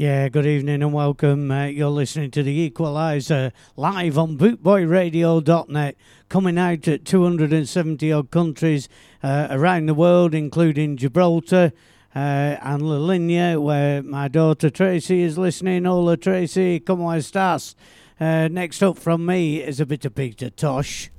Yeah, good evening and welcome. Uh, you're listening to The Equalizer live on bootboyradio.net, coming out at 270 odd countries uh, around the world, including Gibraltar uh, and La where my daughter Tracy is listening. Hola, Tracy, como estás? Uh, next up from me is a bit of Peter Tosh.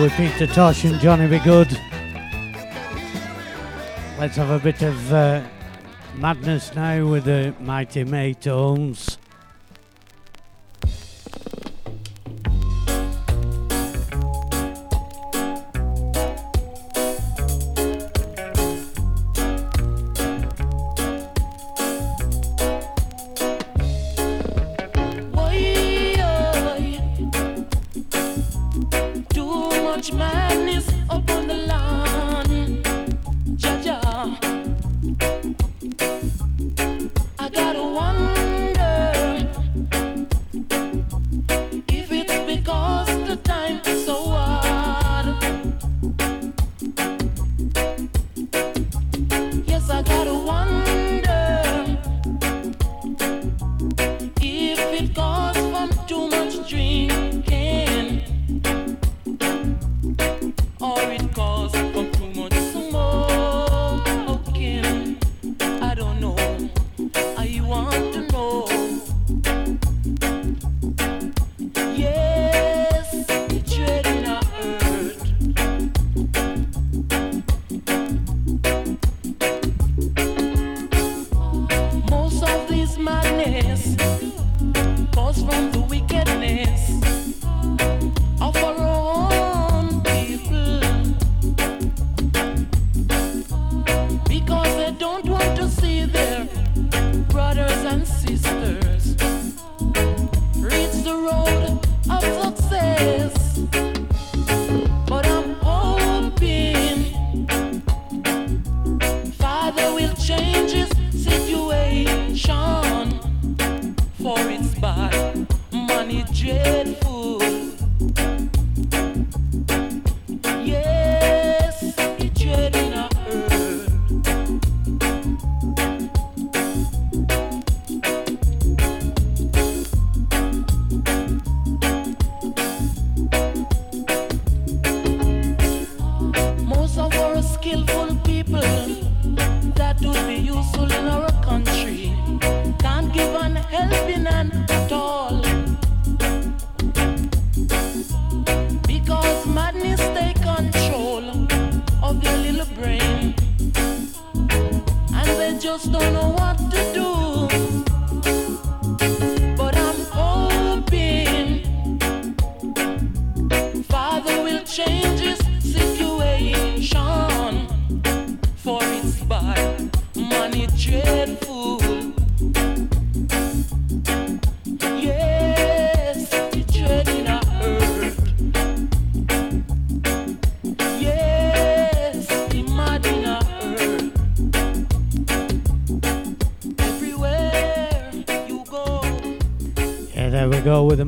With Peter Tosh and Johnny B. Goode. Let's have a bit of uh, madness now with the Mighty Maytones.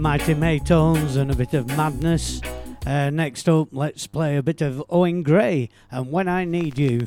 Mighty Maytones and a bit of madness. Uh, next up, let's play a bit of Owen Gray and When I Need You.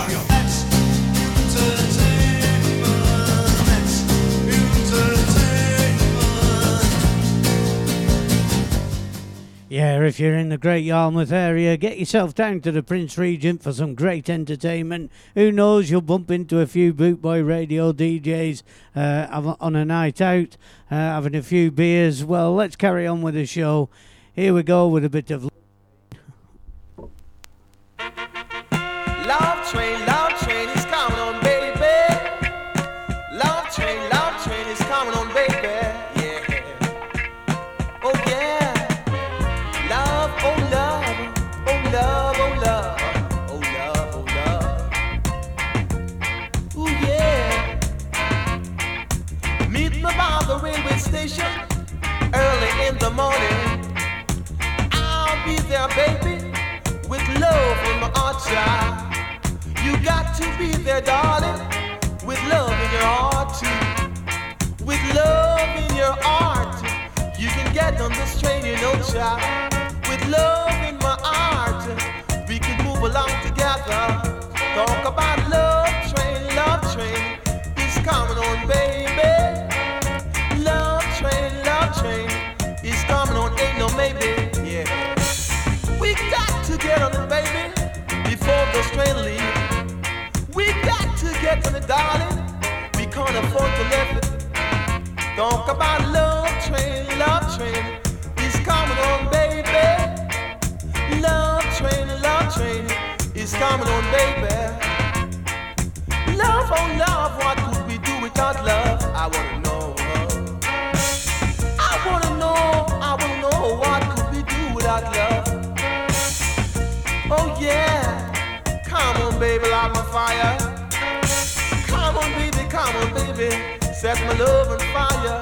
Yeah, if you're in the Great Yarmouth area, get yourself down to the Prince Regent for some great entertainment. Who knows, you'll bump into a few Bootboy radio DJs uh, on a night out, uh, having a few beers. Well, let's carry on with the show. Here we go with a bit of. There, darling, with love in your heart, too. With love in your heart, you can get on this train, you know, child. With love in my heart, we can move along together. Talk about love train, love train. It's coming on, baby Love train love train is coming on, ain't no maybe. Yeah. We got to get on it, baby, before the train leave. We got to get on it, darling. We can't afford to let it. Talk about love train, love train is coming on, baby. Love train, love train is coming on, baby. Love, oh love, what could we do without love? I wanna know. I wanna know, I wanna know what could we do without love. Oh yeah, come on, baby, light my fire. On, baby, come on, baby, set my love on fire.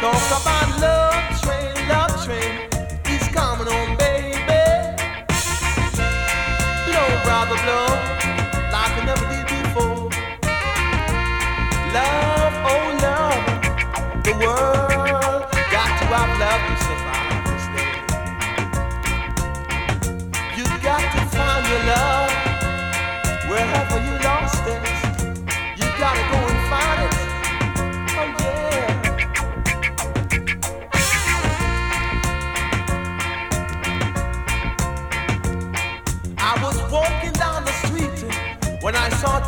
Talk about love train, love train, he's coming on, baby. Blow, brother, blow, like I never did before. Love, oh love, the world got to have love.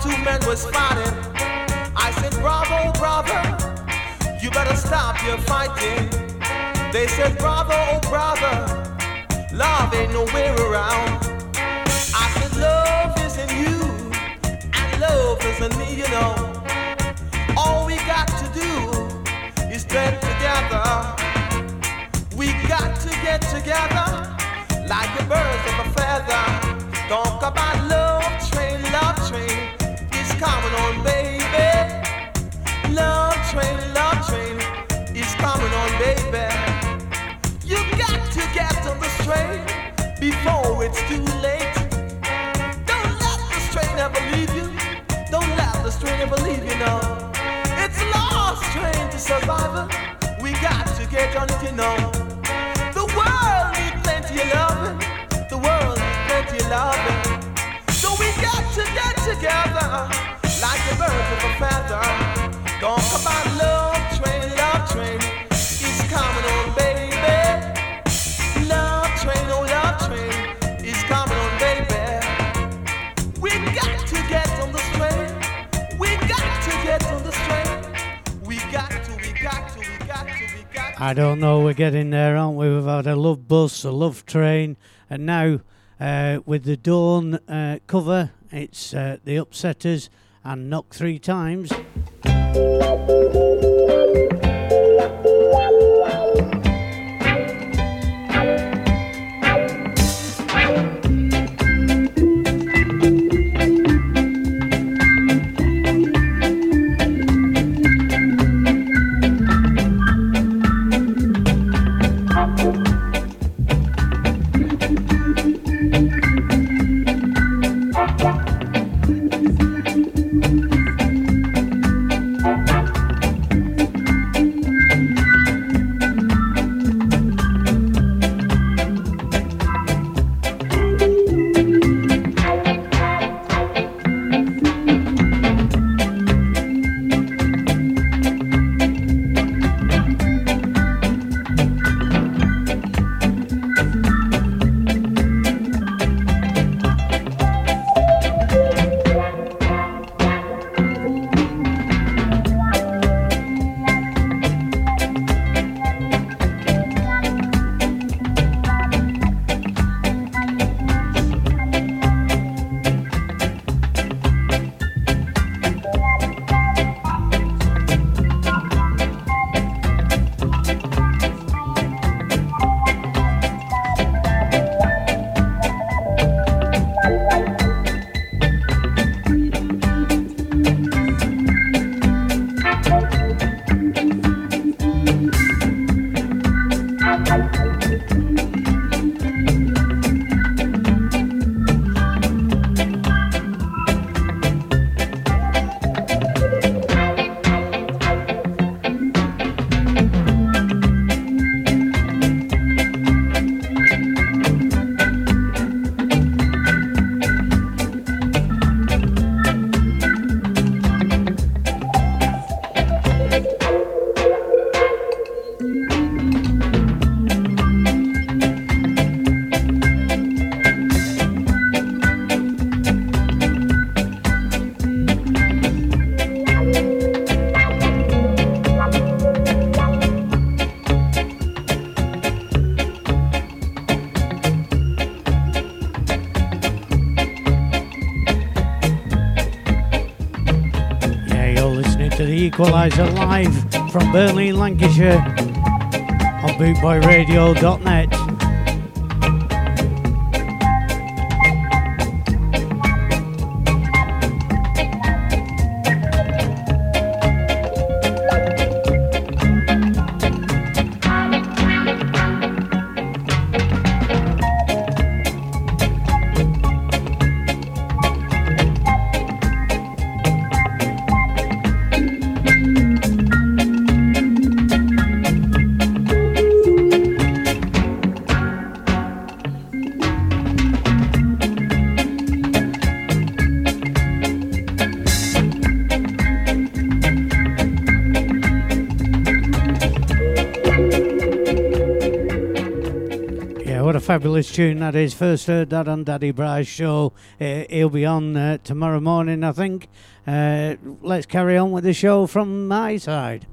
two men was fighting. I said, Bravo, brother, you better stop your fighting. They said, Bravo, oh, brother, love ain't nowhere around. I said, Love is in you, and love is in me, you know. All we got to do is get together. We got to get together like the birds of a feather. Talk about love coming on, baby. Love train, love train coming on, baby. You got to train before it's too late. Don't let train ever leave you. Don't let train ever leave you. It's lost train to survival. We got to get on it, you know. The world needs plenty of loving. The world needs plenty of loving. Got to get together like the birds of a feather. Love train, love train is coming on, baby. Love train, oh love train is coming on, baby. We got to get on this train. We got to get on this train. We got to, we got to, we got to, we got to. I don't know, we're getting there, aren't we? We've had a love bus, a love train, and now uh, with the Dawn uh, cover, it's uh, the Upsetters and Knock Three Times. Lancashire on bootboyradio.net. tune that is. First heard that on Daddy Bry's show. Uh, he'll be on uh, tomorrow morning, I think. Uh, let's carry on with the show from my side.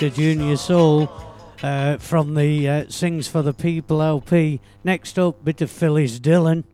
Victor Junior Soul uh, from the uh, Sings for the People LP. Next up, bit of Phyllis Dillon.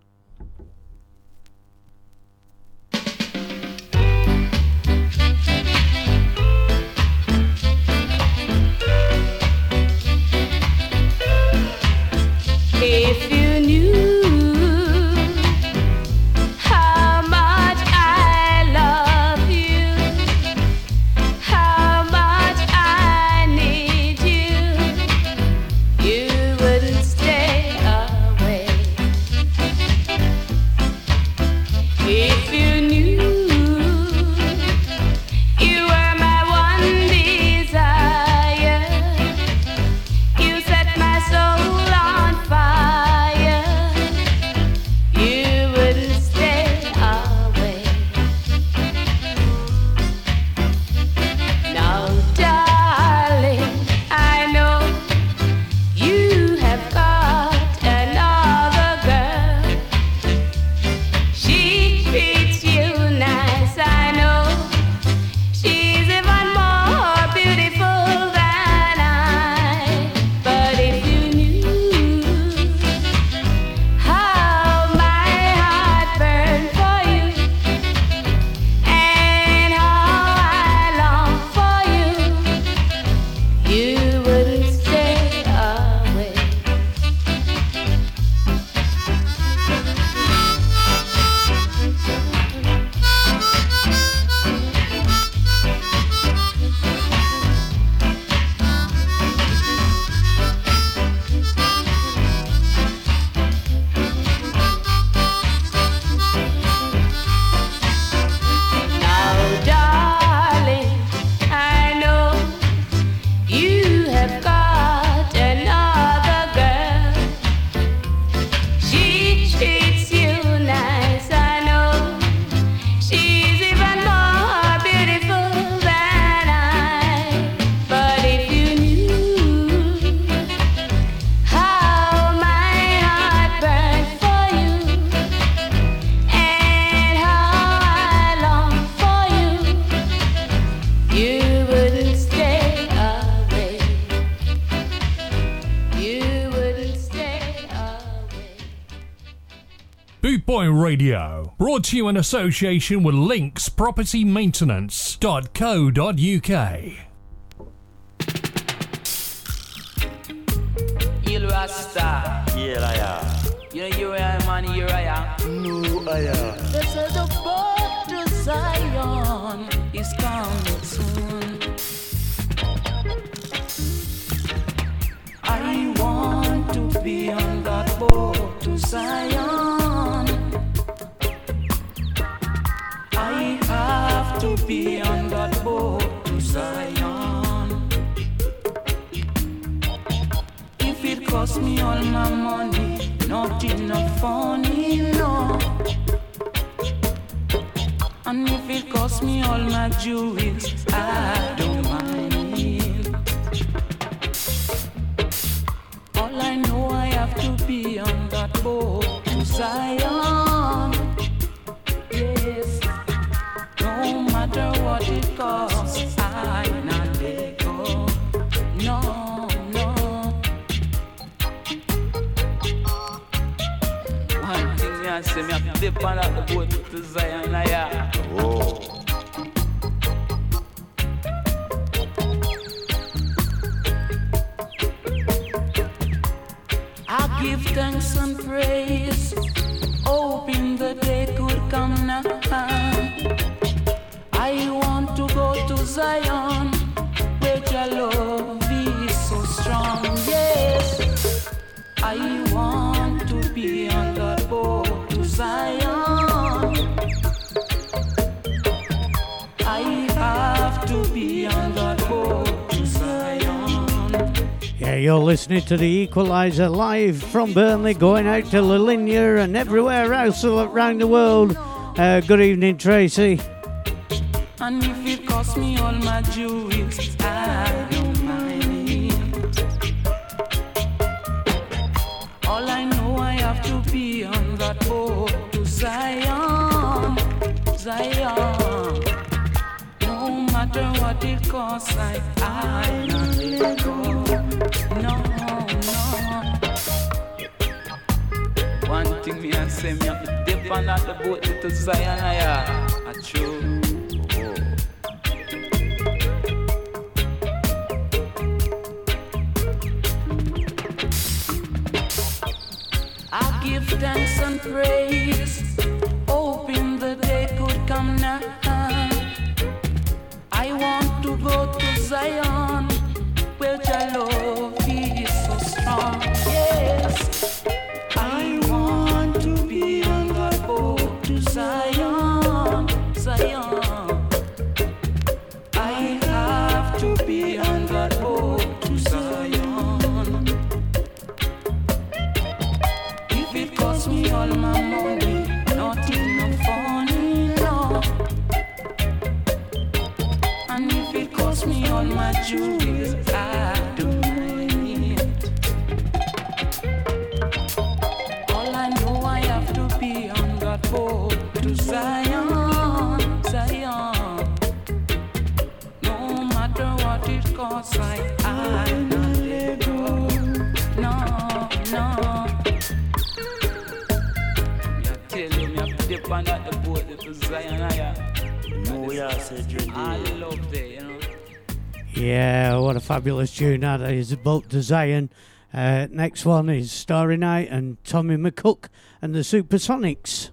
An in association with linkspropertymaintenance.co.uk. You're listening to the Equalizer live from Burnley, going out to La and everywhere else around the world. Uh, good evening, Tracy. And if it me all my jewels, I don't mind. All I know, I have to be on that boat to Zion, Zion. No matter what it costs, I, I not let go. thing me and say me up the dip the boat into Zion, I. Uh, I true. Give thanks and praise, hoping the day could come now. I want to go to Zion, where I love. Yeah, what a fabulous tune that is. about to Zion. Uh, next one is Starry Night and Tommy McCook and the Supersonics.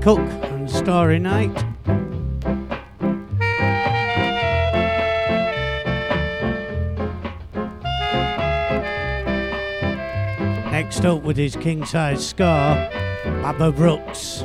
Cook and Starry Night. Next up with his king size scar, Baba Brooks.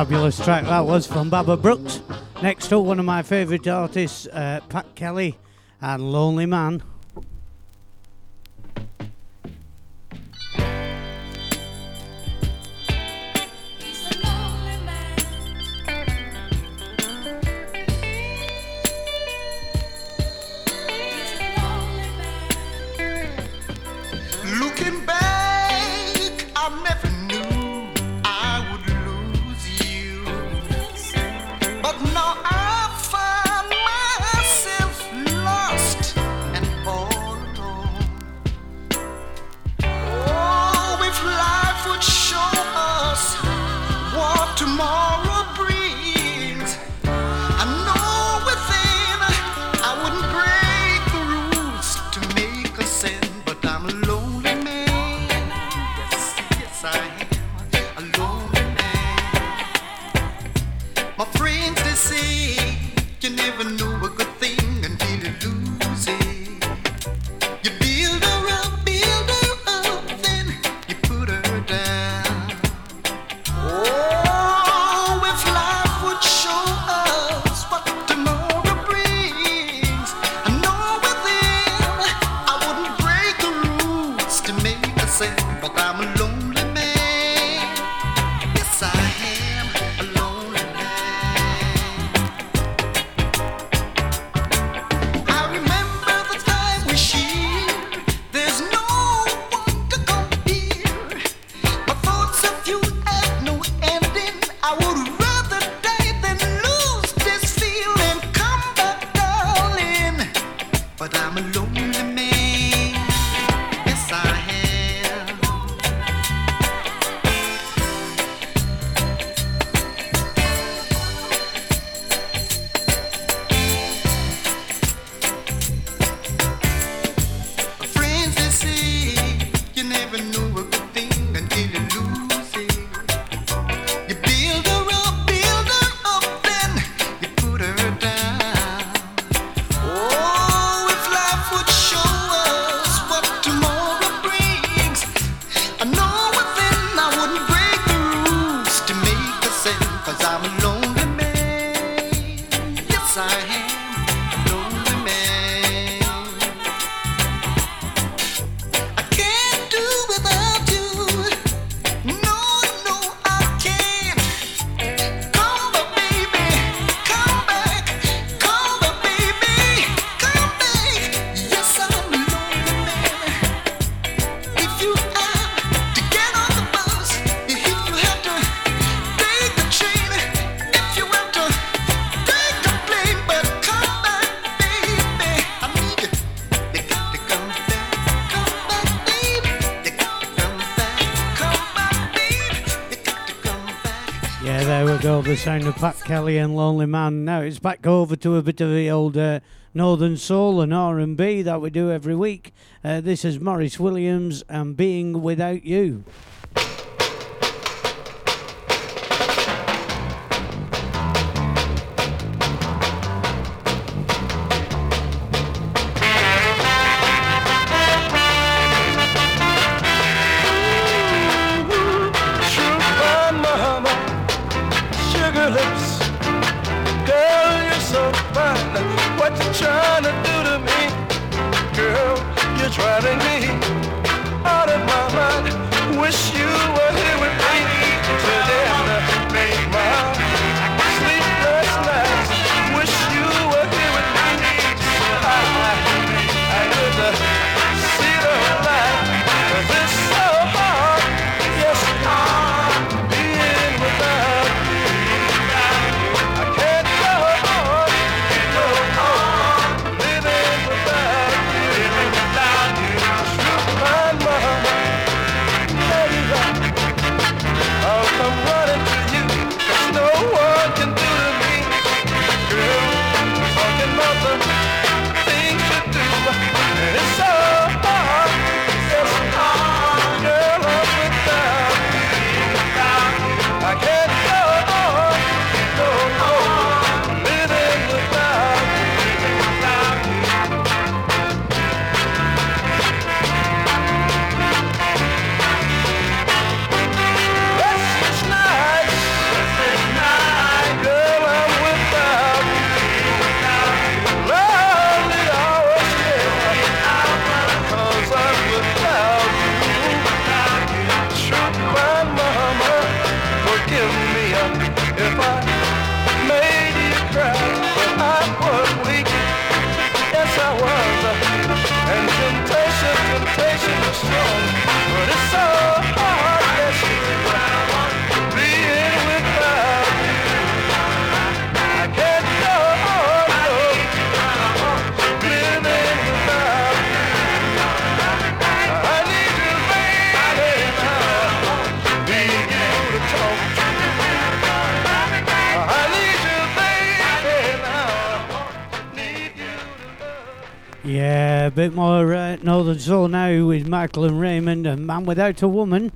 fabulous track that was from Baba Brooks. Next up, one of my favourite artists, uh, Pat Kelly and Lonely Man. Kelly and Lonely Man. Now it's back over to a bit of the old uh, Northern Soul and R&B that we do every week. Uh, this is Maurice Williams and Being Without You. a bit more uh, knowledge all now with Michael and Raymond a Man Without a Woman.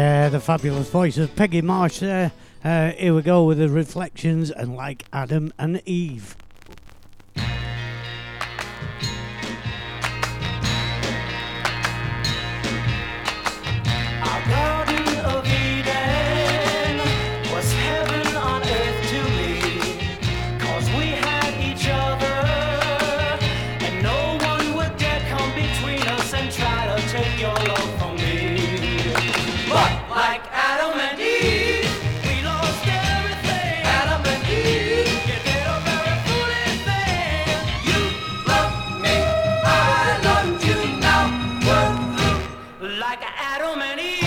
Yeah, the fabulous voice of Peggy March there. Uh, here we go with the reflections and like Adam and Eve. so many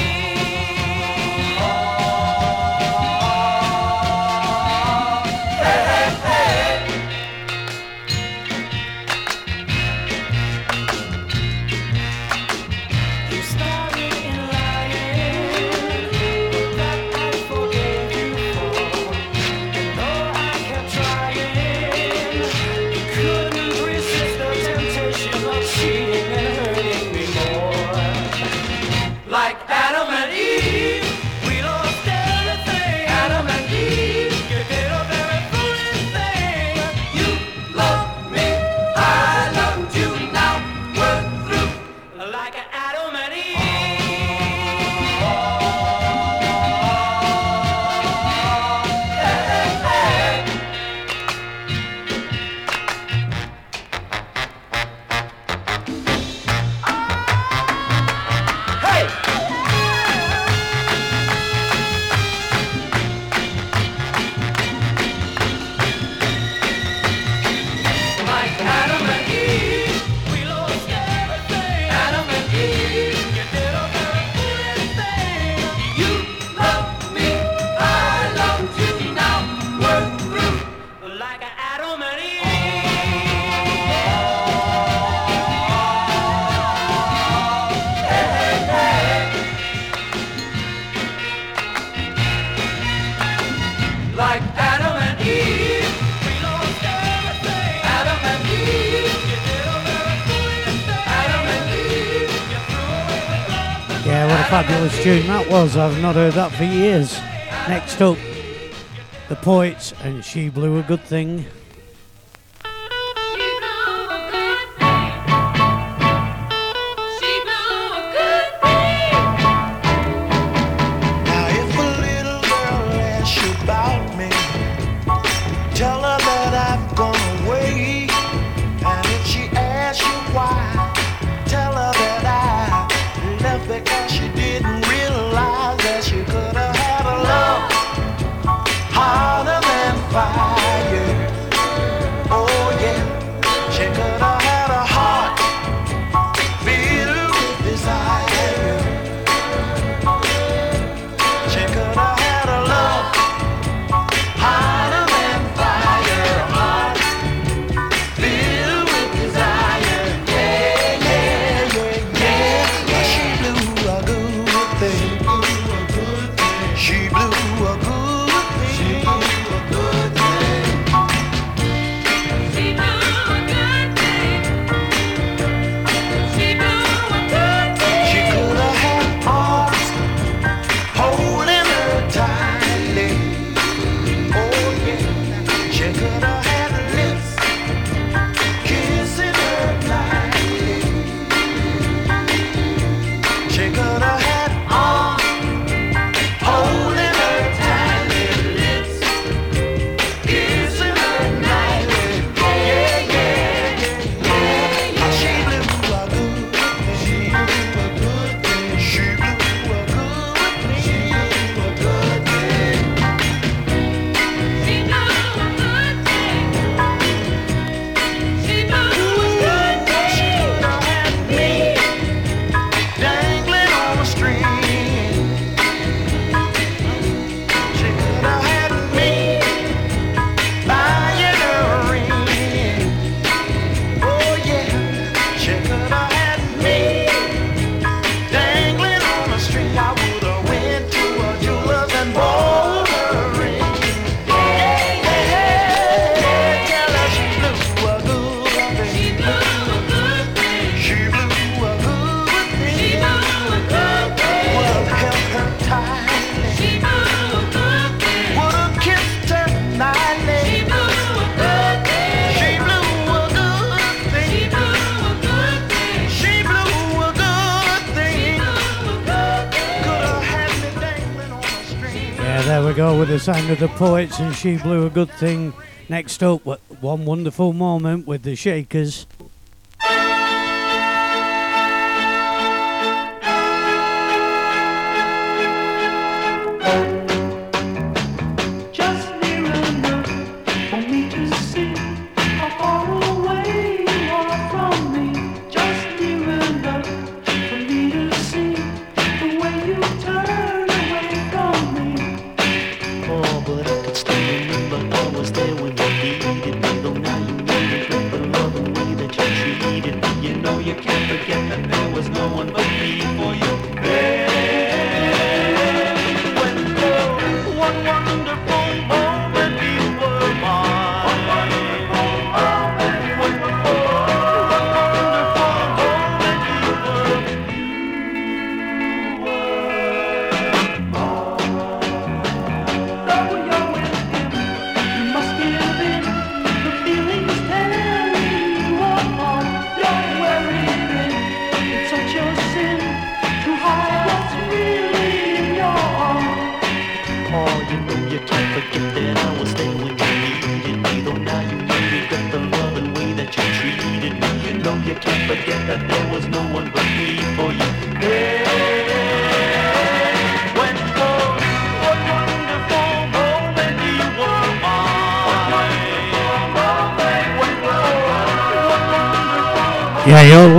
I've not heard that for years. Next up, The Poets and She Blew a Good Thing. of the Poets and She Blew a Good Thing. Next up, One Wonderful Moment with the Shakers.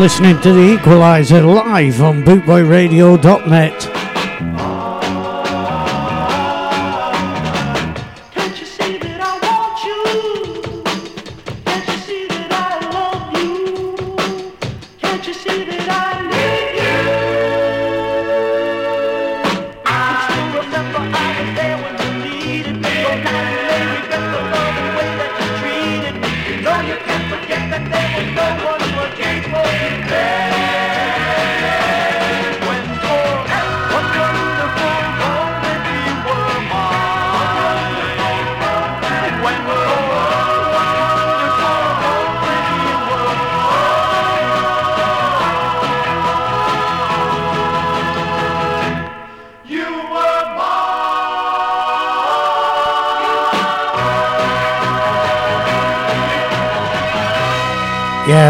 listening to The Equalizer live on bootboyradio.net.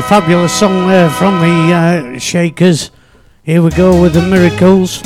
fabulous song there from the uh, Shakers. Here we go with the Miracles.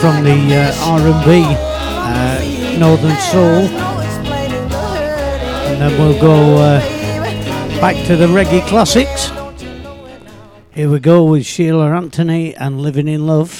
from the uh, R&B uh, Northern Soul, and then we'll go uh, back to the reggae classics. Here we go with Sheila Anthony and Living in Love.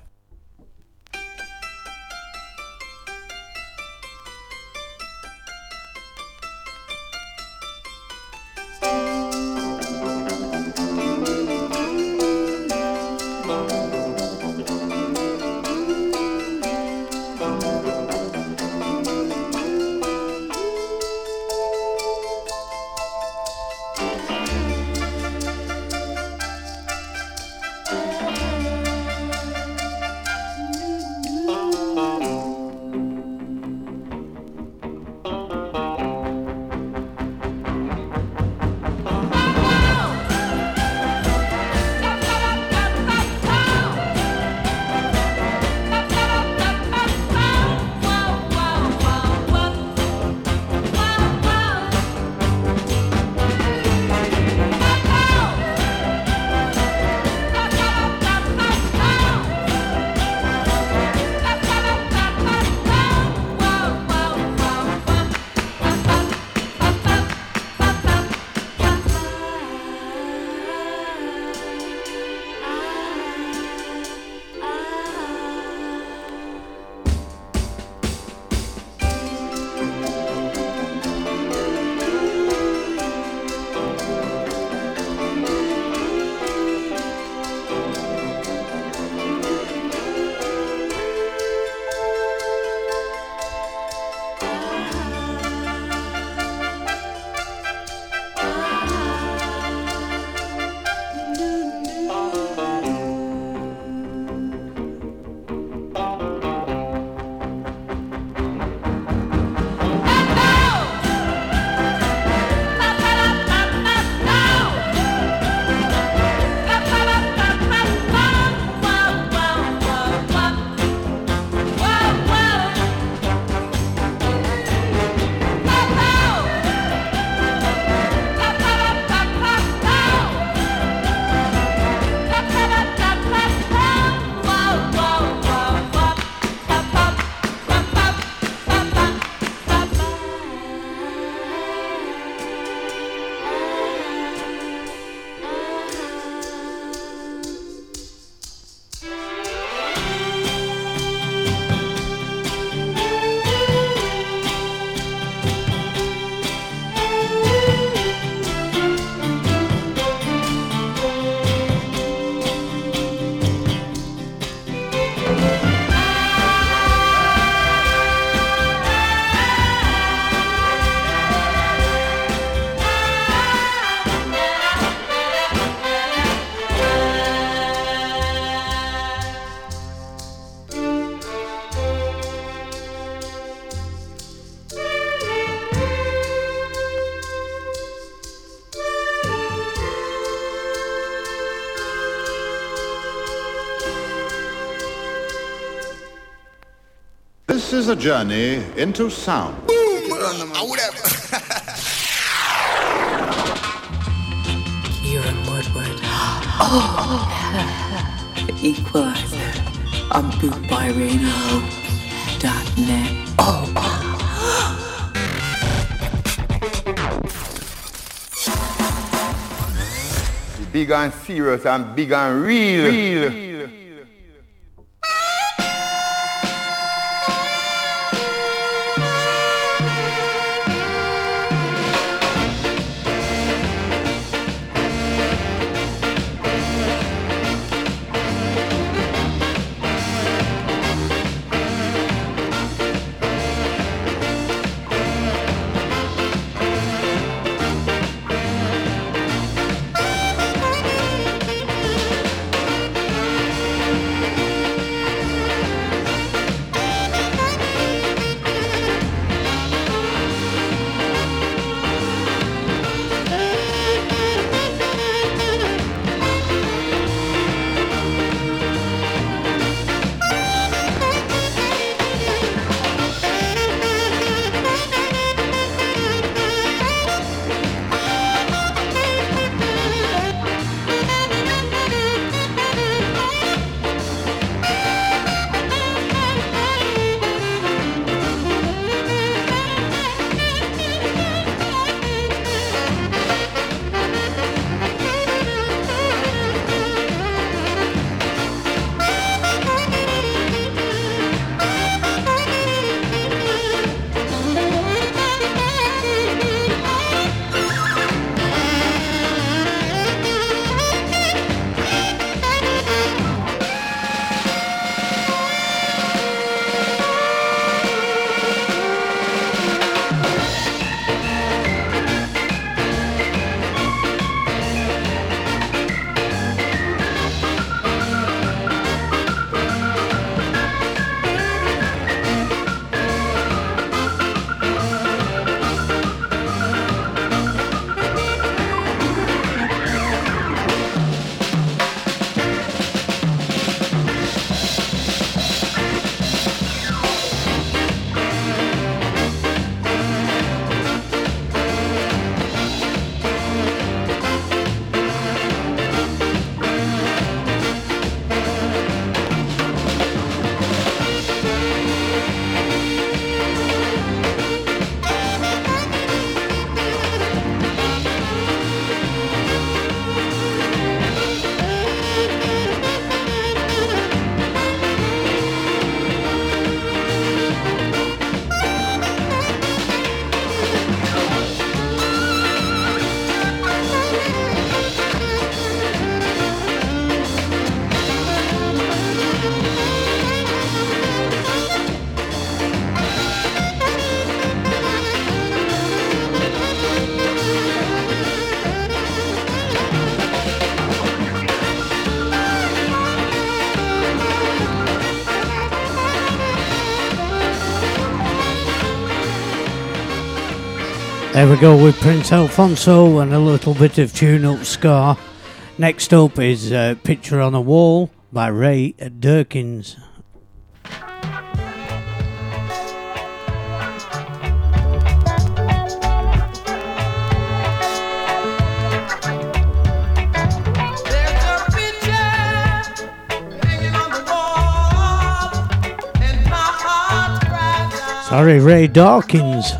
Property Maintenance.co.uk. This is a journey into sound. Boom! Whatever. You're in Woodward. Oh, Equalizer on bootboyradio.net. Oh, Big and serious and big and real. real. Thank go with Prince Alfonso and a little bit of tune up Scar. Next up is uh, Picture on a Wall by Ray Durkins. Sorry, Ray Dawkins.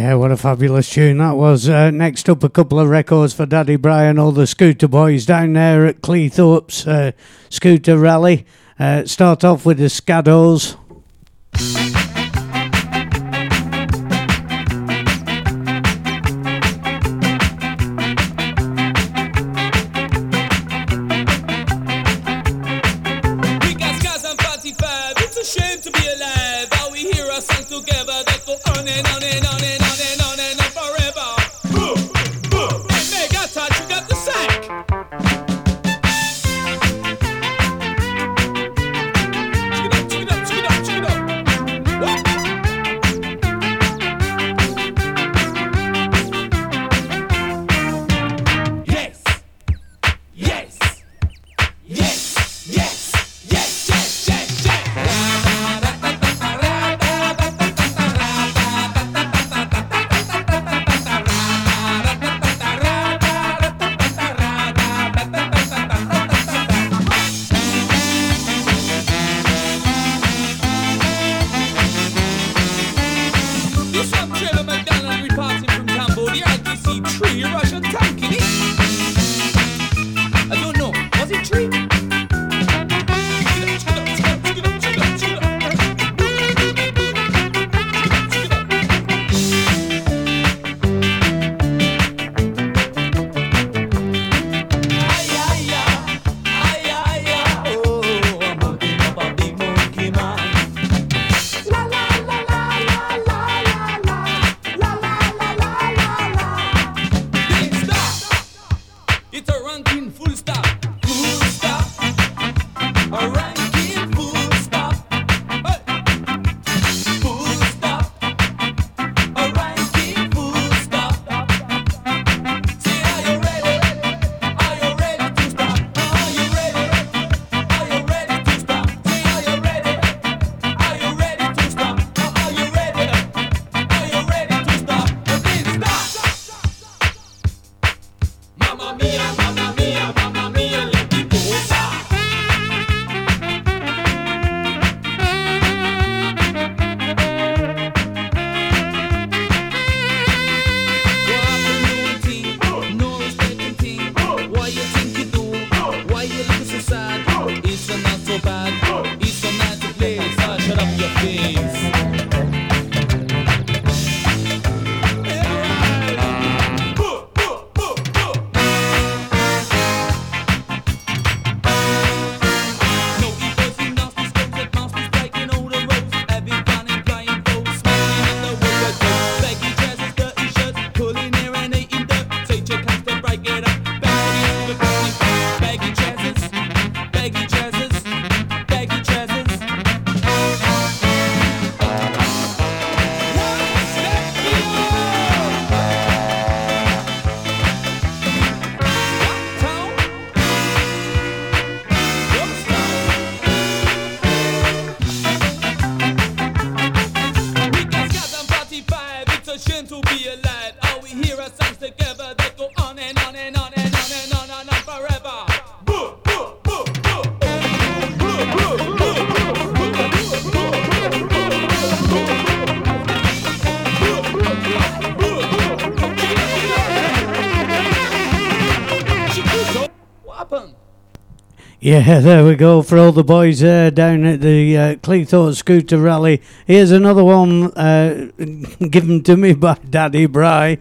Yeah, what a fabulous tune that was. Uh, next up, a couple of records for Daddy Brian, all the scooter boys down there at Cleethorpes uh, Scooter Rally. Uh, start off with the Scados. Yeah, there we go for all the boys there down at the uh, Cleethorpes Scooter Rally. Here's another one uh, given to me by Daddy Bry.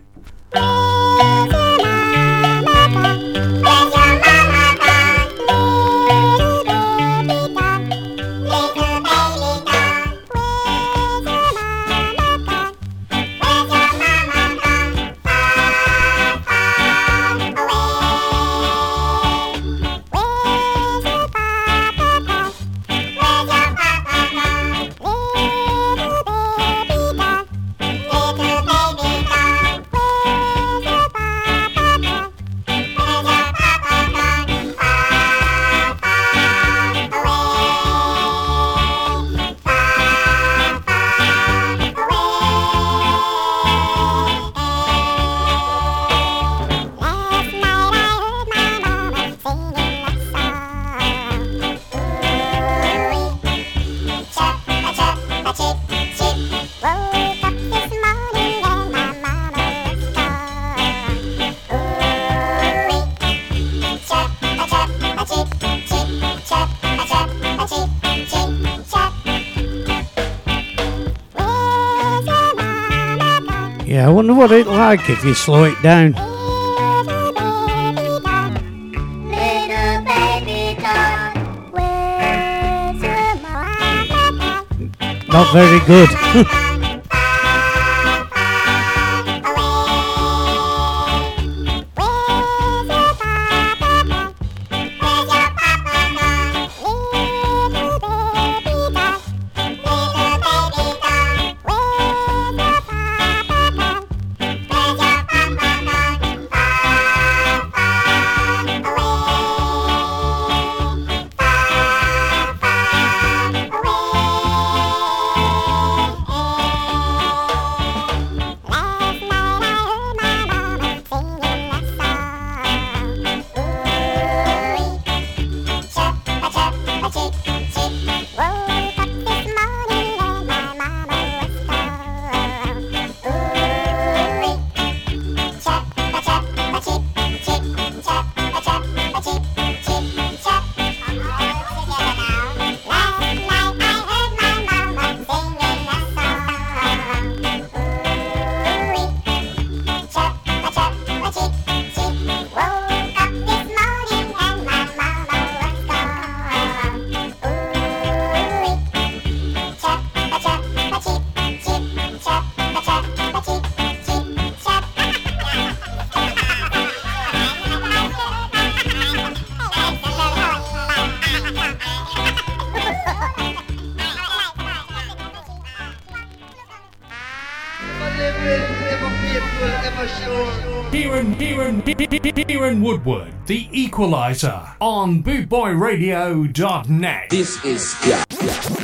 If you slow it down. Not very good. Woodward, the Equalizer on bootboyradio.net. This is Bye!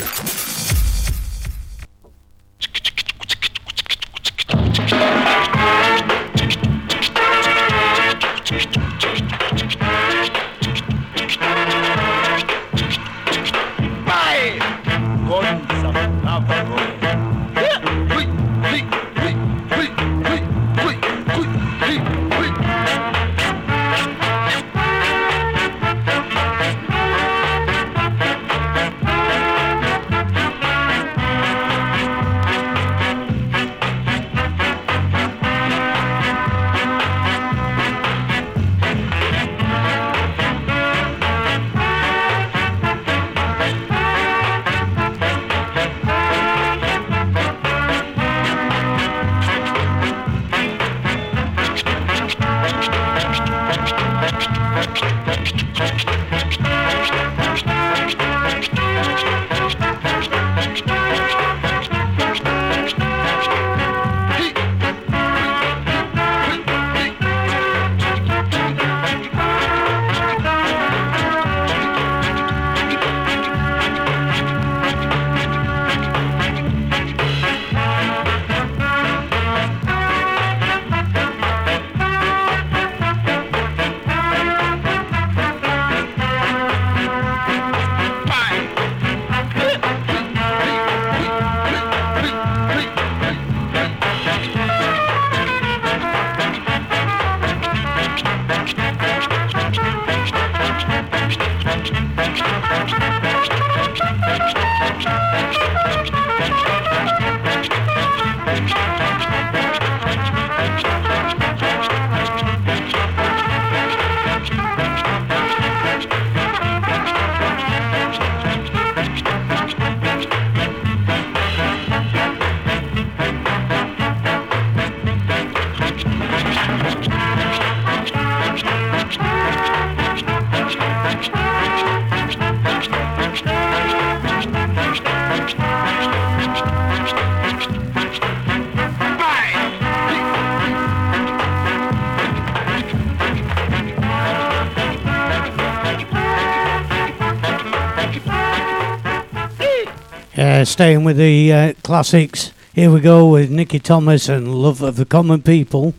Staying with the uh, classics. Here we go with Nicky Thomas and Love of the Common People.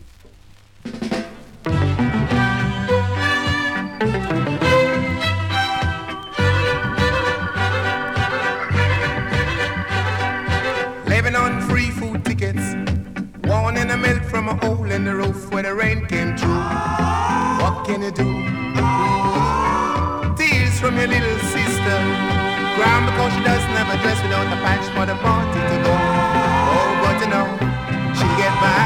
Living on free food tickets. One in the milk from a hole in the roof where the rain came through. What can you do? Tears from your little sister. Crying because she doesn't have a dress without a patch for the party to go. Oh, but you know, she get by.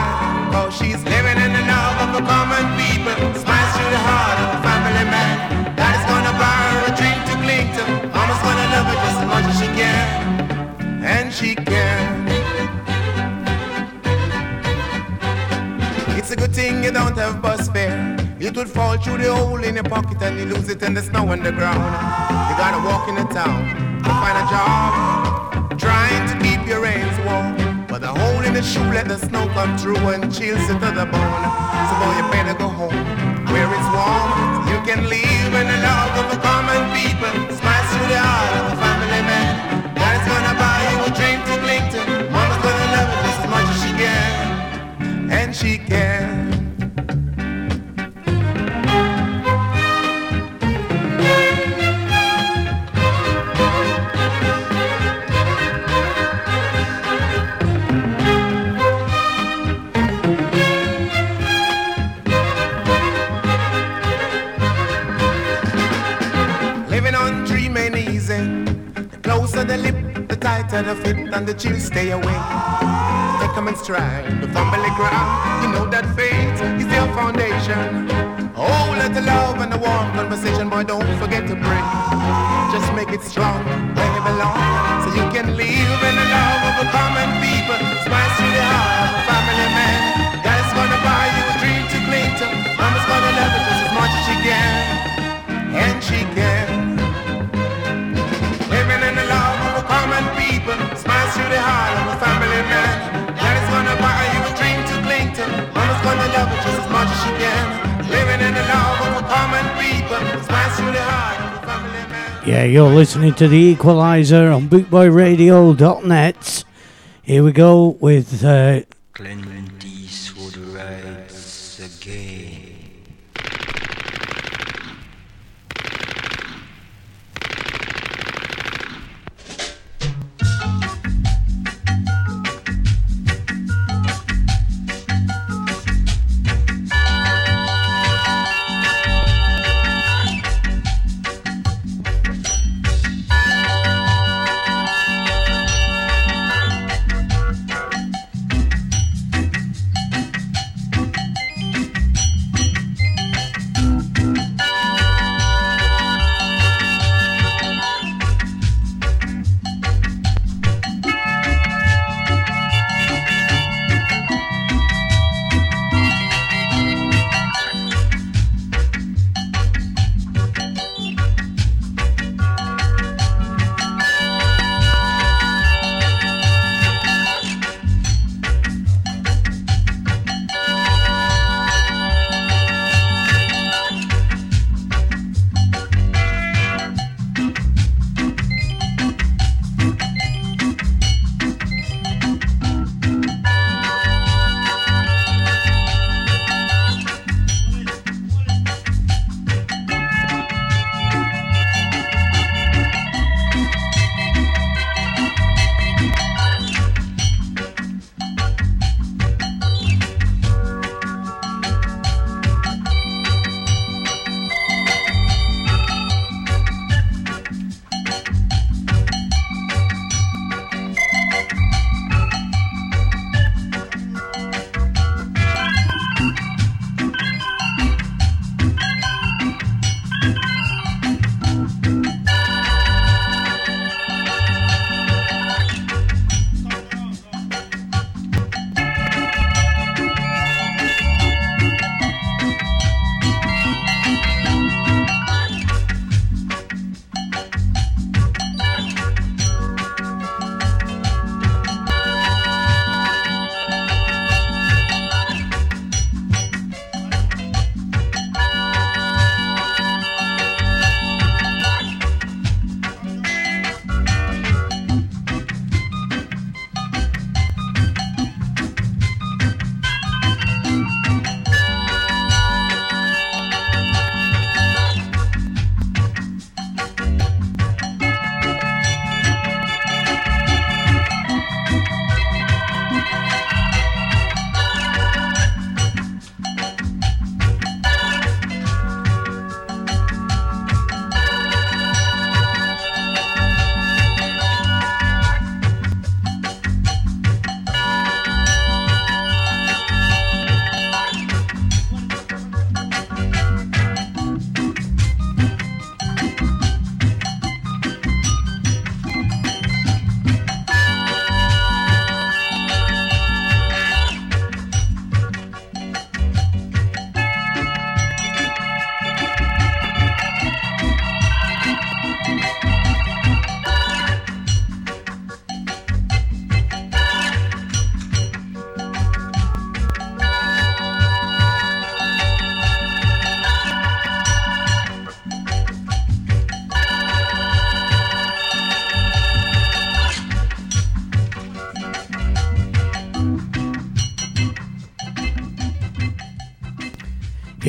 Cause she's living in the love of the common people. Smiles through the heart of a family man. Daddy's gonna buy her a dream to cling to. Mama's gonna love her just as much as she can. And she can. It's a good thing you don't have bus fare. It would fall through the hole in your pocket and you lose it in the snow on the ground. You gotta walk in the town to find a job, trying to keep your reins warm. But the hole in the shoe let the snow come through and chills you to the bone. So boy, you better go home where it's warm. You can live in the love of the common people. Smash through the heart of a family man. Daddy's gonna buy you a dream to cling to. Mama's gonna love you just as much as she can and she can. The tighter the fit, and the chill stay away. Take 'em in stride, the the ground. You know that faith is their foundation. Oh, let the love and the warm conversation, boy, don't forget to pray. Just make it strong where you belong, so you can live in the love of the common people. Smash through the heart a family man. Daddy's gonna buy you a dream to cling to. Mama's gonna love you just as much as she can, and she can. Gonna love you just as much as she can. Living in the love of a common people. Smash through the heart of a family man. Yeah, you're listening to the Equalizer on bootboyradio.net. Here we go with uh, Clint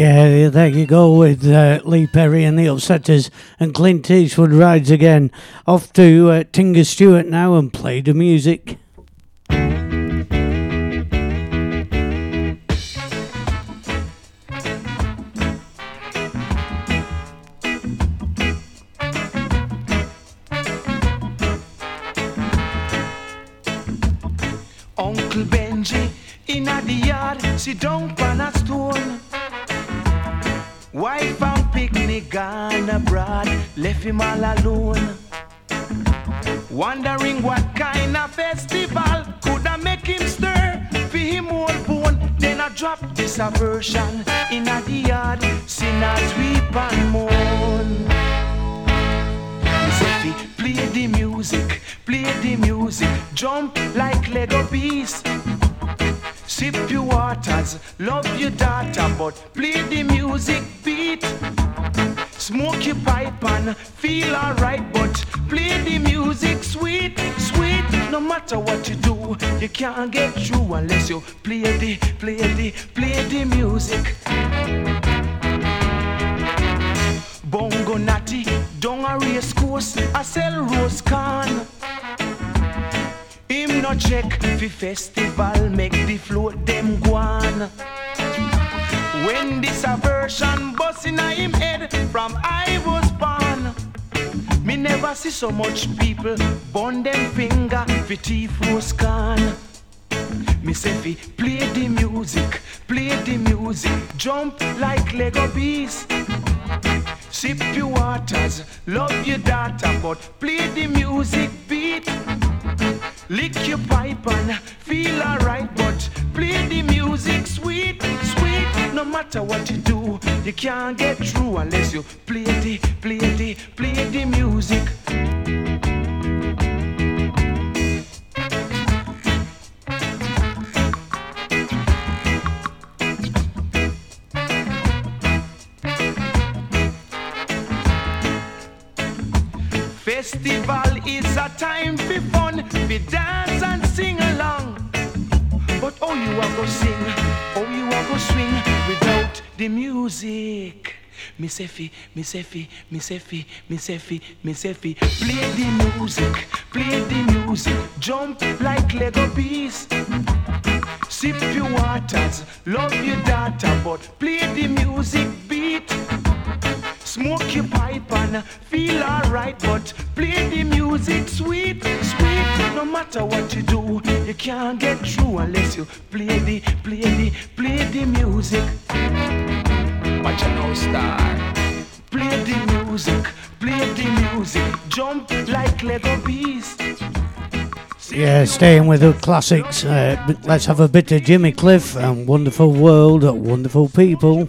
Yeah, there you go with uh, Lee Perry and the Upsetters and Clint Eastwood rides again. Off to uh, Tinga Stewart now and play the music. So much people burn them finger fi thief rose can. Me say fi play the music, play the music, jump like Lego bees. Sip your waters, love your daughter, but play the music beat. Lick your pipe and feel alright, but play the music sweet, sweet. No matter what you do, you can't get through unless you play the, play the, play the music. Festival is a time for fun, we dance and sing along. But oh, you are go sing, oh, you are go swing without the music. Fi, me say fi, me say fi, me say fi. Play the music, play the music, jump like Lego bees. Sip your waters, love your daughter, but play the music beat. Smoke your pipe and feel alright, but play the music sweet, sweet. No matter what you do, you can't get through unless you play the, play the, play the music. Watch your no star. Play the music, play the music, jump like Lego bees. Yeah, staying with the classics. Uh, let's have a bit of Jimmy Cliff and Wonderful World, Wonderful People.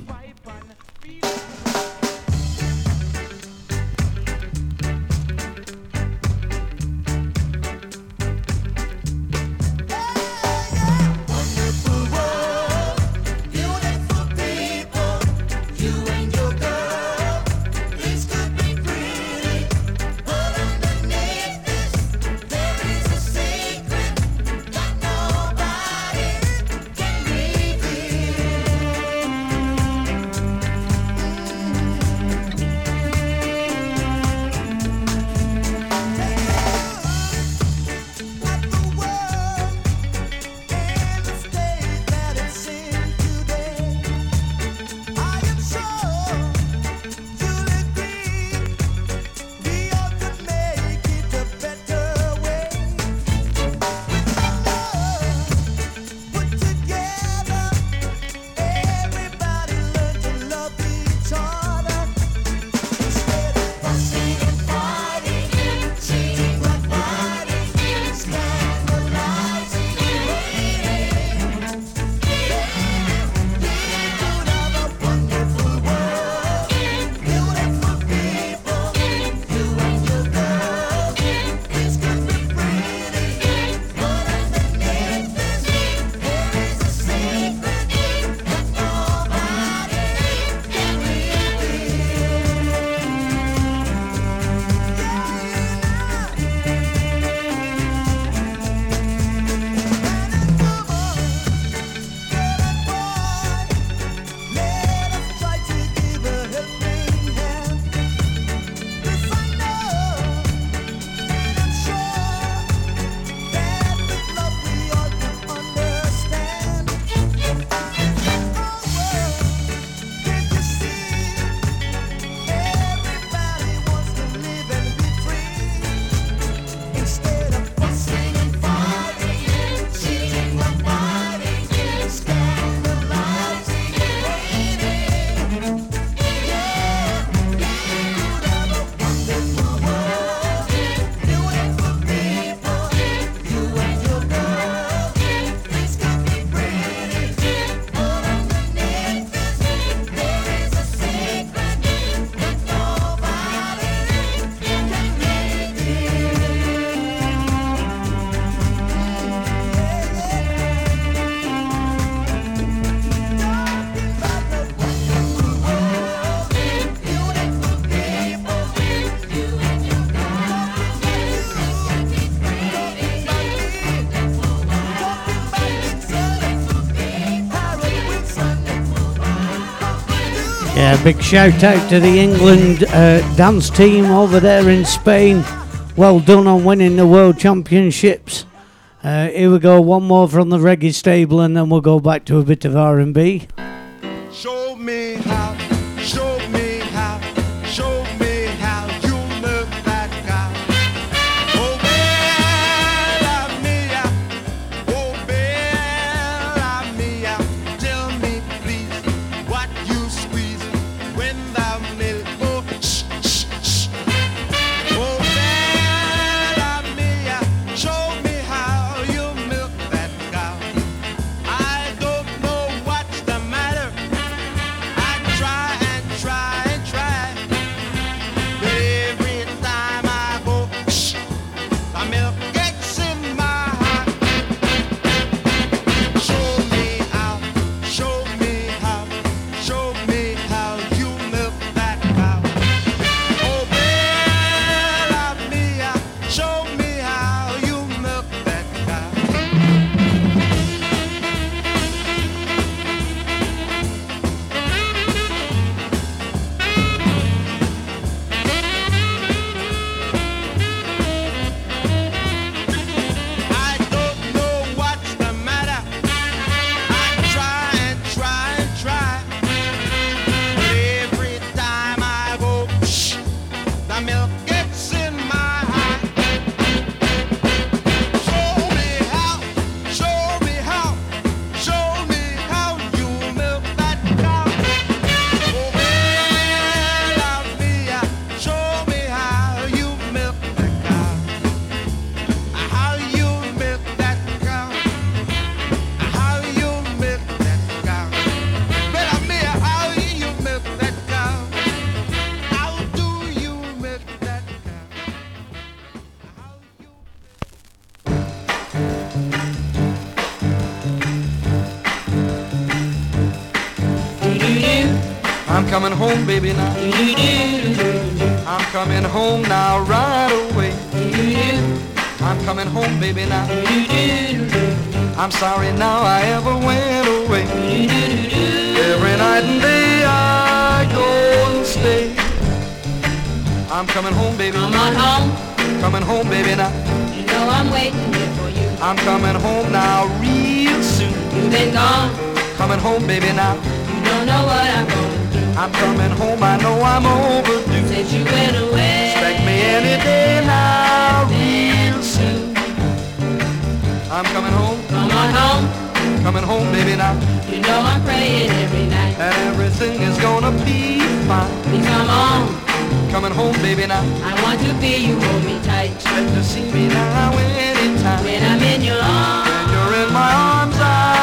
Big shout out to the England uh, dance team over there in Spain. Well done on winning the World Championships. Uh, here we go, one more from the reggae stable, and then we'll go back to a bit of R&B. Coming home, baby, now. I'm coming home now, right away. I'm coming home, baby, now. I'm sorry now I ever went away. Every night and day I go and stay. I'm coming home, baby. Come on home. Coming home, baby, now. You know I'm waiting here for you. I'm coming home now, real soon. You've been gone. Coming home, baby, now. I'm coming home, I know I'm overdue. Since you went away. Expect me any day now, real soon. I'm coming home. Come on home. Coming home, baby, now. You know I'm praying every night. And everything is gonna be fine. Please come on. Coming home, baby, now. I want to feel you hold me tight. Expect to see me now anytime. When I'm in your arms. When you're in my arms, I'll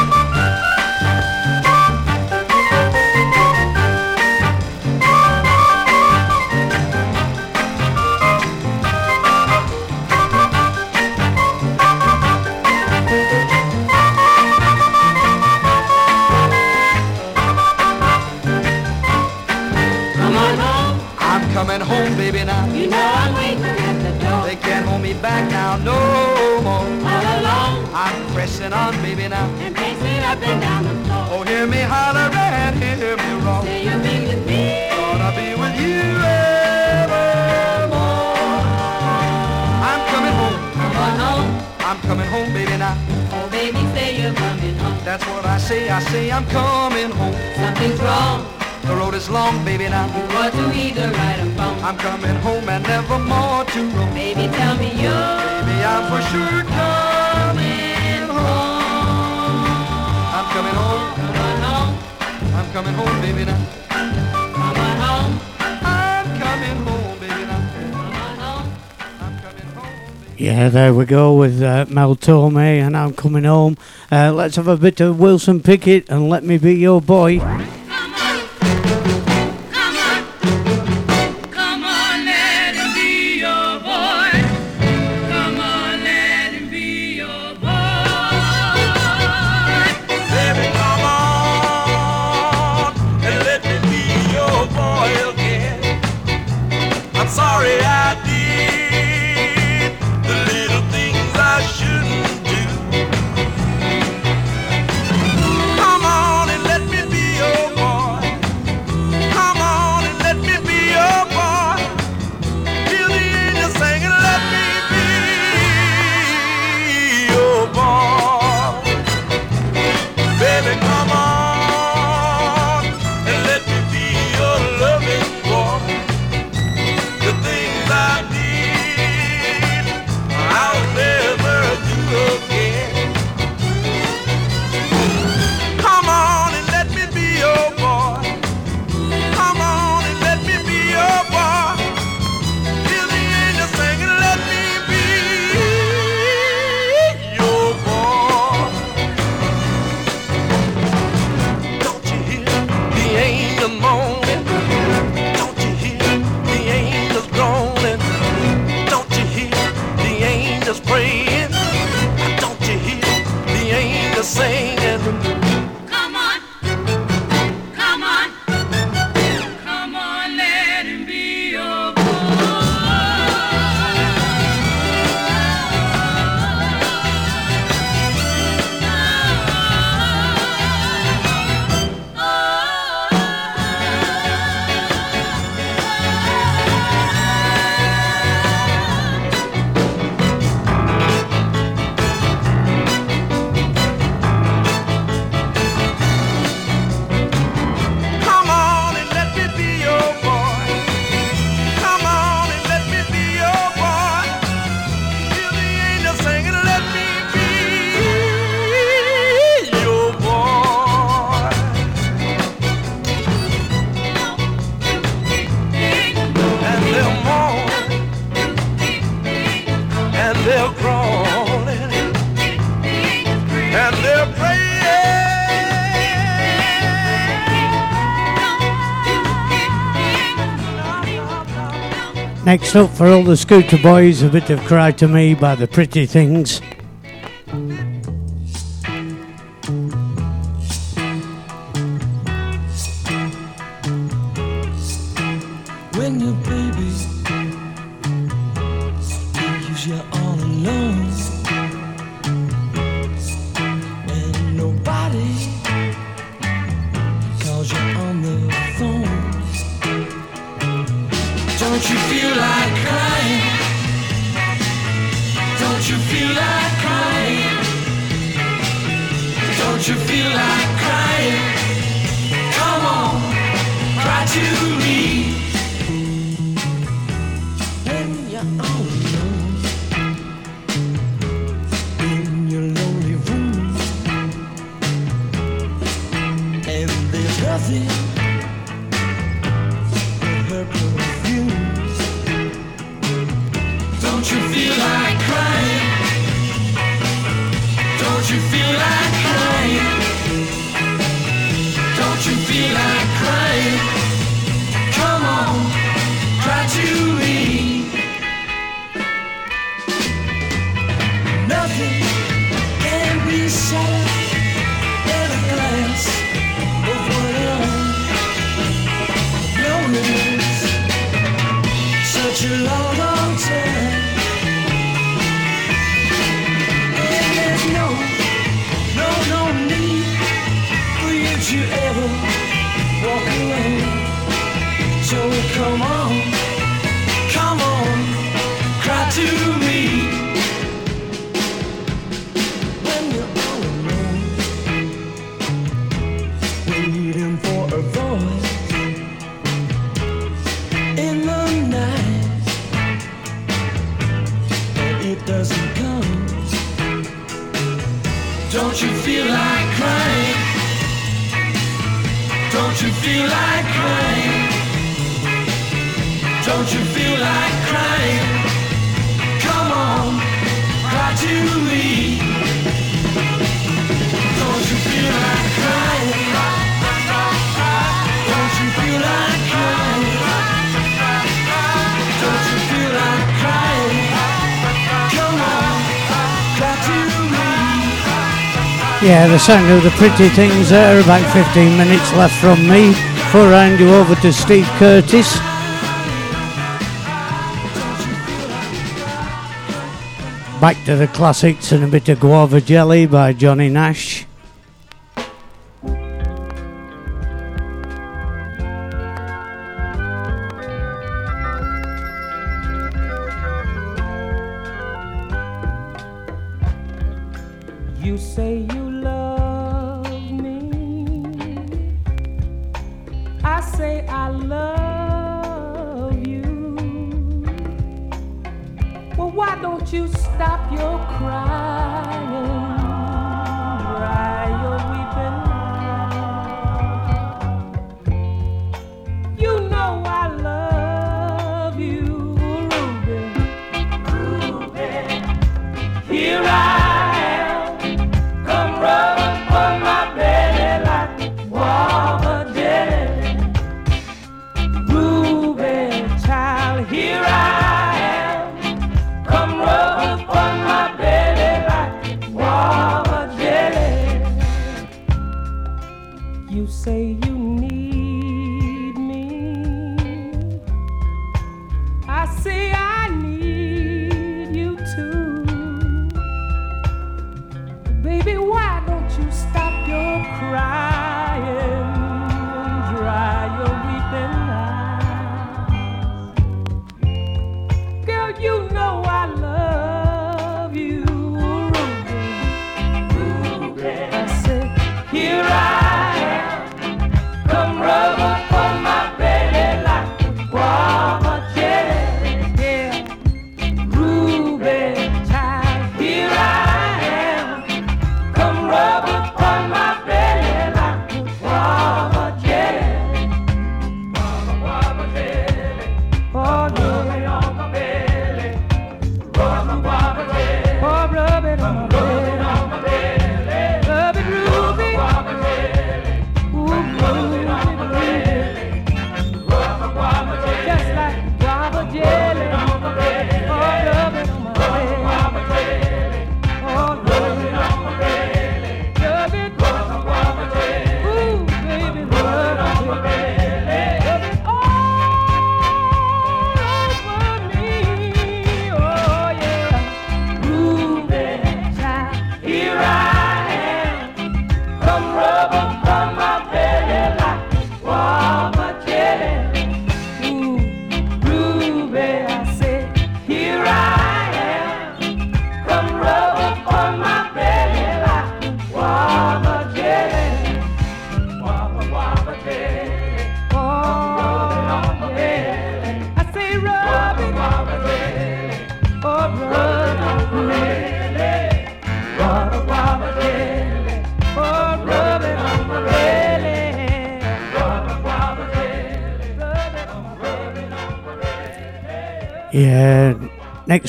Home, baby, now. You know I'm waiting at the door. They can't hold me back now, no more. All alone. I'm pressing on, baby, now. And pacing up and down the floor. Oh, hear me holler and hear me roar. Say you'll be with me. Gonna be with you evermore. I'm coming home. Come on home. I'm coming home, baby, now. Oh, baby, say you're coming home. That's what I say. I say I'm coming home. Something's wrong. The road is long, baby, now. What to either right or. I'm coming home and never more to roam. Baby, tell me you're Baby, I'm for sure coming home. I'm coming home. Come on home. I'm coming home, baby, now. Come on home. I'm coming home, baby, now. Come on home. Yeah, there we go with uh, Mel Torme, and I'm coming home. Uh, let's have a bit of Wilson Pickett and Let Me Be Your Boy. Come on, let him be your boy. Next up for all the scooter boys, a bit of Cry to Me by the Pretty Things. the sound of the pretty things there. About 15 minutes left from me. Before I hand you over to Steve Curtis. Back to the classics and a bit of Guava Jelly by Johnny Nash. say you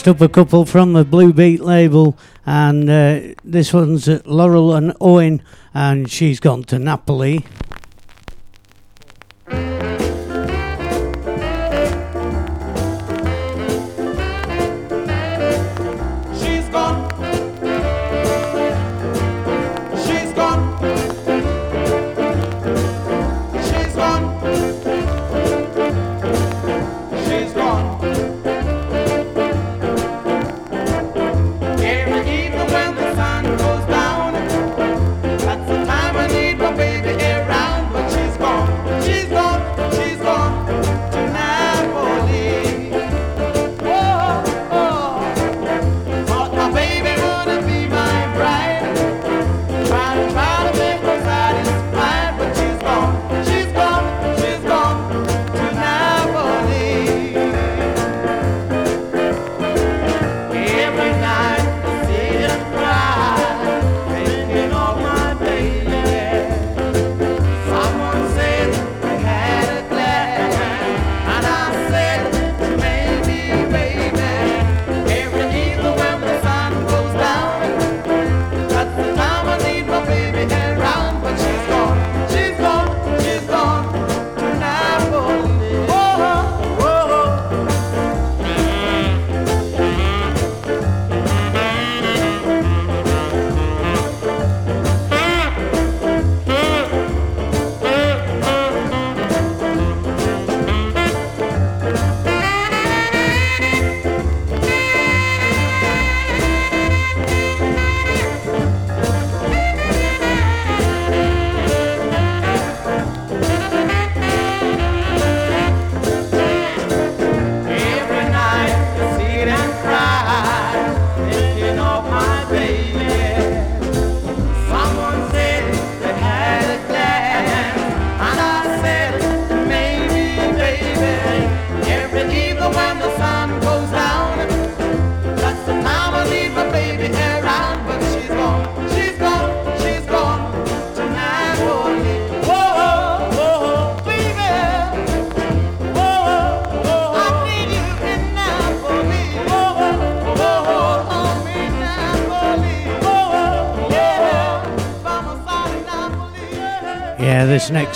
next up a couple from the Blue Beat label, and uh, this one's Laurel and Owen, and she's gone to Napoli.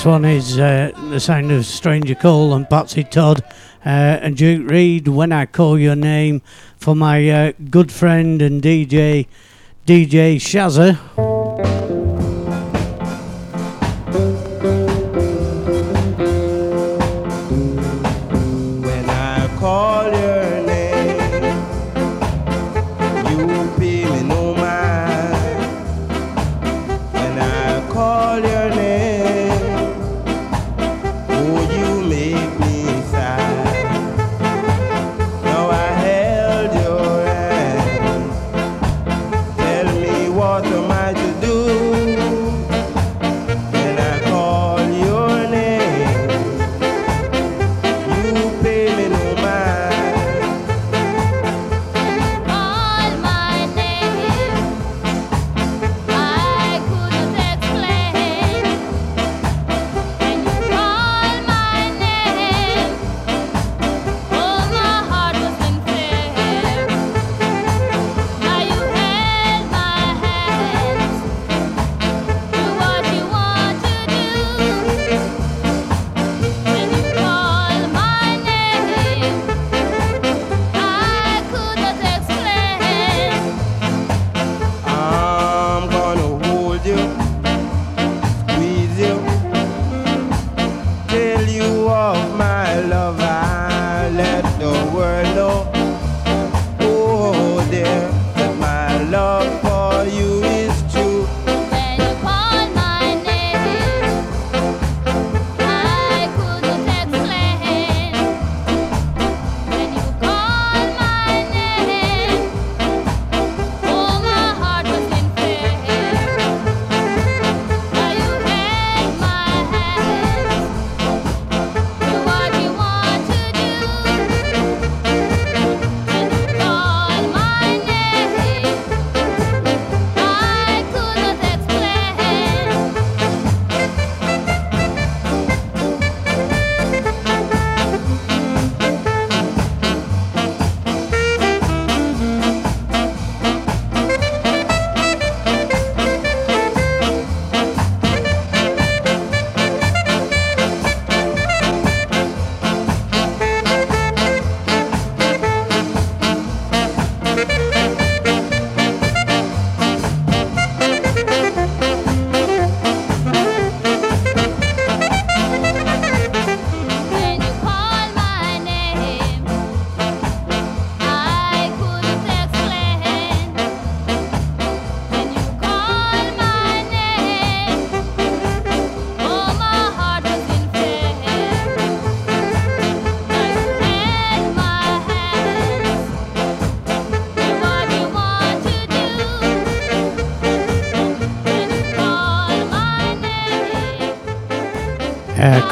one is uh, the sound of Stranger Cole and Patsy Todd uh, and Duke Reid, When I Call Your Name, for my uh, good friend and DJ, DJ Shazza,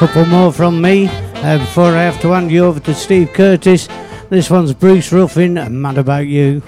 couple more from me um, uh, before I have to hand you over to Steve Curtis. This one's Bruce Ruffin, Mad About You.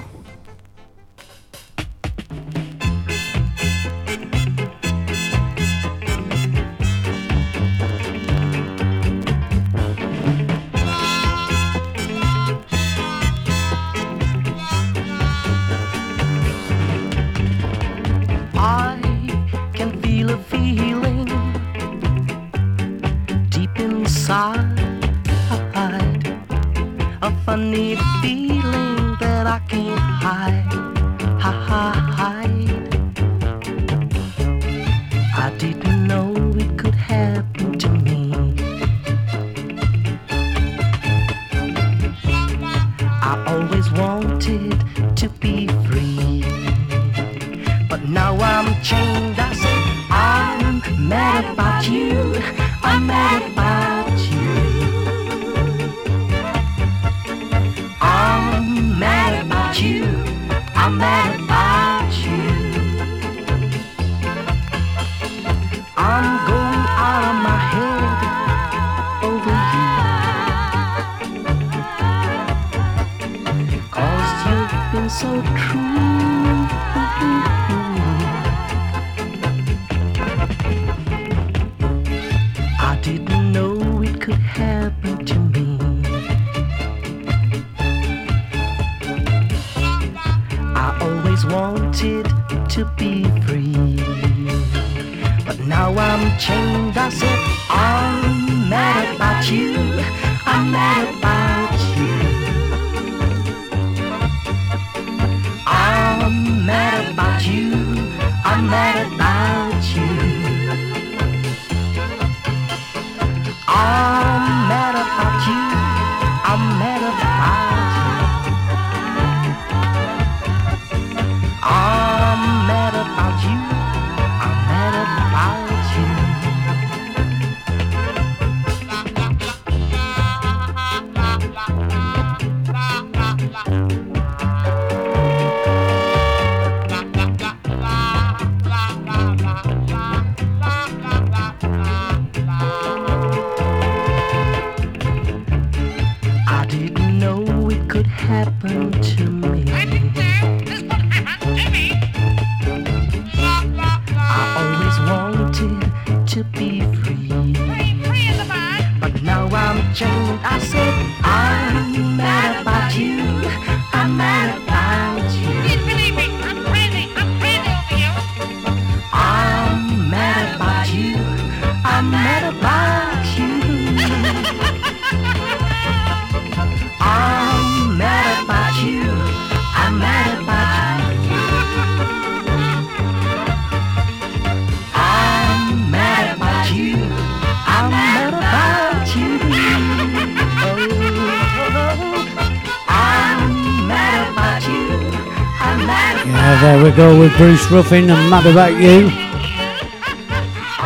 Bruce Ruffin and Mad About You.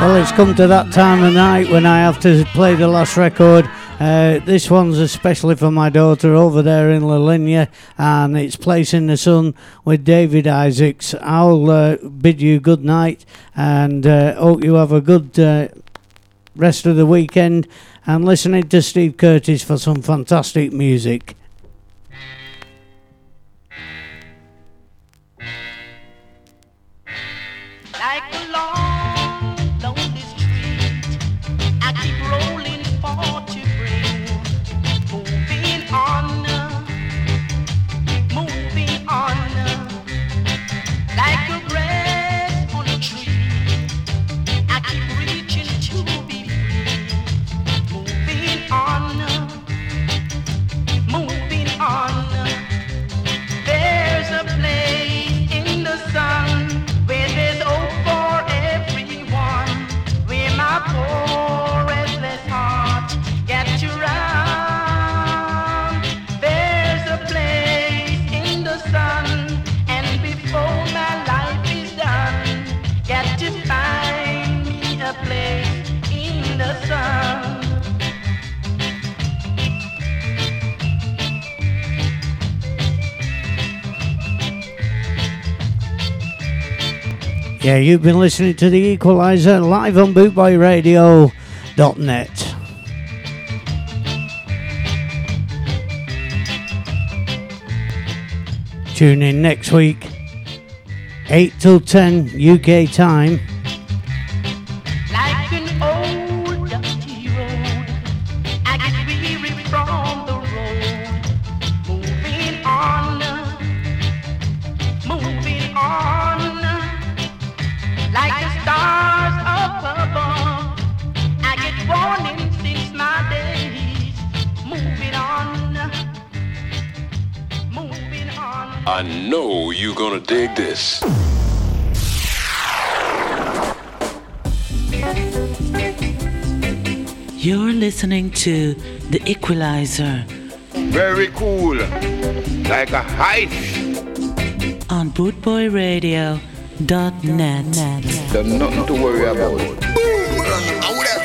Well, it's come to that time of night when I have to play the last record. Uh, this one's especially for my daughter over there in La Línea, and it's Place in the Sun with David Isaacs. I'll uh, bid you good night and uh, hope you have a good uh, rest of the weekend and listening to Steve Curtis for some fantastic music. Yeah, you've been listening to The Equalizer live on bootboyradio.net. Tune in next week, 8 till 10 UK time. Listening to The Equalizer Very cool. Like a heist. on bootboyradio.net. There's nothing to worry about. I would have